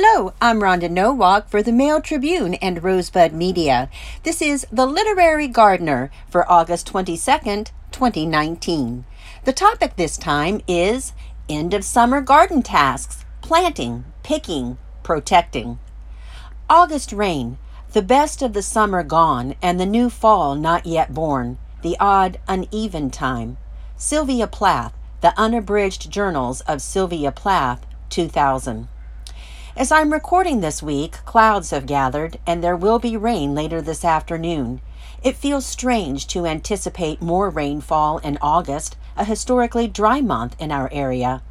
Hello, I'm Rhonda Nowak for the Mail Tribune and Rosebud Media. This is The Literary Gardener for August 22nd, 2019. The topic this time is End of Summer Garden Tasks Planting, Picking, Protecting. August rain, the best of the summer gone and the new fall not yet born, the odd, uneven time. Sylvia Plath, The Unabridged Journals of Sylvia Plath, 2000. As I'm recording this week, clouds have gathered and there will be rain later this afternoon. It feels strange to anticipate more rainfall in August, a historically dry month in our area.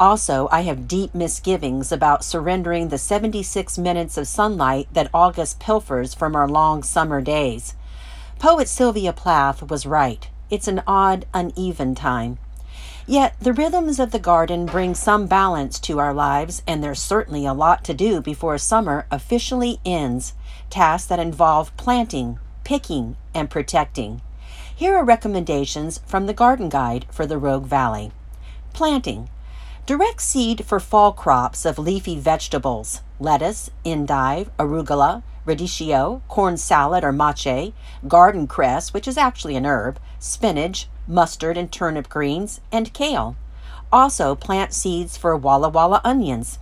Also, I have deep misgivings about surrendering the 76 minutes of sunlight that August pilfers from our long summer days. Poet Sylvia Plath was right. It's an odd, uneven time. Yet the rhythms of the garden bring some balance to our lives, and there's certainly a lot to do before summer officially ends. Tasks that involve planting, picking, and protecting. Here are recommendations from the Garden Guide for the Rogue Valley. Planting. Direct seed for fall crops of leafy vegetables lettuce, endive, arugula, radicchio, corn salad or mache, garden cress, which is actually an herb, spinach, mustard and turnip greens, and kale. Also, plant seeds for Walla Walla onions.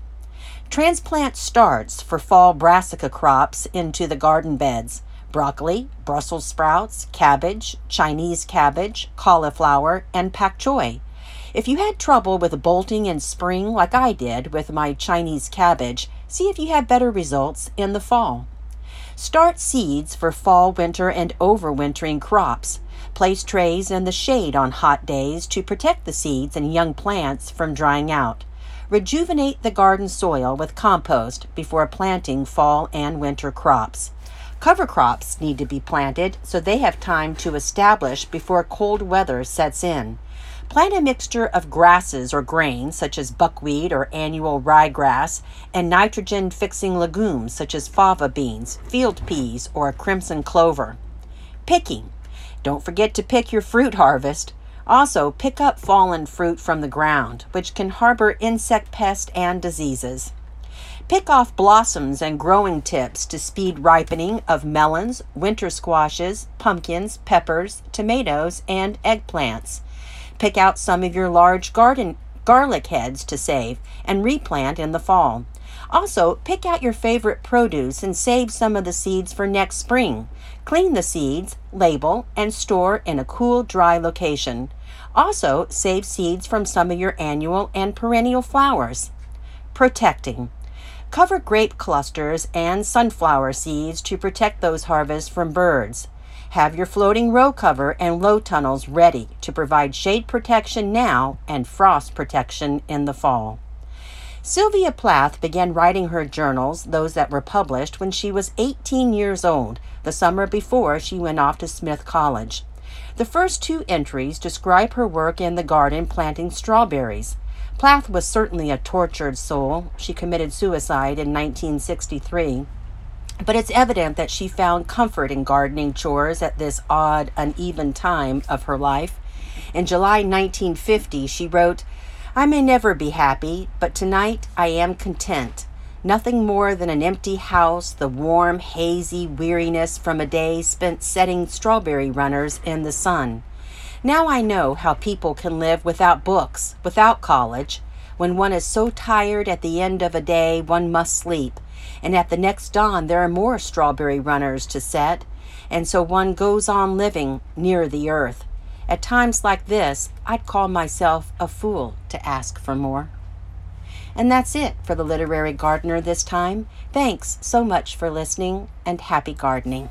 Transplant starts for fall brassica crops into the garden beds broccoli, Brussels sprouts, cabbage, Chinese cabbage, cauliflower, and pak choi. If you had trouble with bolting in spring like I did with my Chinese cabbage, see if you have better results in the fall. Start seeds for fall, winter, and overwintering crops. Place trays in the shade on hot days to protect the seeds and young plants from drying out. Rejuvenate the garden soil with compost before planting fall and winter crops. Cover crops need to be planted so they have time to establish before cold weather sets in. Plant a mixture of grasses or grains, such as buckwheat or annual ryegrass, and nitrogen fixing legumes, such as fava beans, field peas, or crimson clover. Picking. Don't forget to pick your fruit harvest. Also, pick up fallen fruit from the ground, which can harbor insect pests and diseases. Pick off blossoms and growing tips to speed ripening of melons, winter squashes, pumpkins, peppers, tomatoes, and eggplants. Pick out some of your large garden garlic heads to save and replant in the fall. Also, pick out your favorite produce and save some of the seeds for next spring. Clean the seeds, label, and store in a cool, dry location. Also, save seeds from some of your annual and perennial flowers. Protecting. Cover grape clusters and sunflower seeds to protect those harvests from birds. Have your floating row cover and low tunnels ready to provide shade protection now and frost protection in the fall. Sylvia Plath began writing her journals, those that were published, when she was 18 years old, the summer before she went off to Smith College. The first two entries describe her work in the garden planting strawberries. Plath was certainly a tortured soul. She committed suicide in 1963. But it's evident that she found comfort in gardening chores at this odd, uneven time of her life. In July 1950, she wrote, I may never be happy, but tonight I am content. Nothing more than an empty house, the warm, hazy weariness from a day spent setting strawberry runners in the sun. Now I know how people can live without books, without college. When one is so tired at the end of a day, one must sleep and at the next dawn there are more strawberry runners to set, and so one goes on living near the earth. At times like this, I'd call myself a fool to ask for more. And that's it for the Literary Gardener this time. Thanks so much for listening, and happy gardening.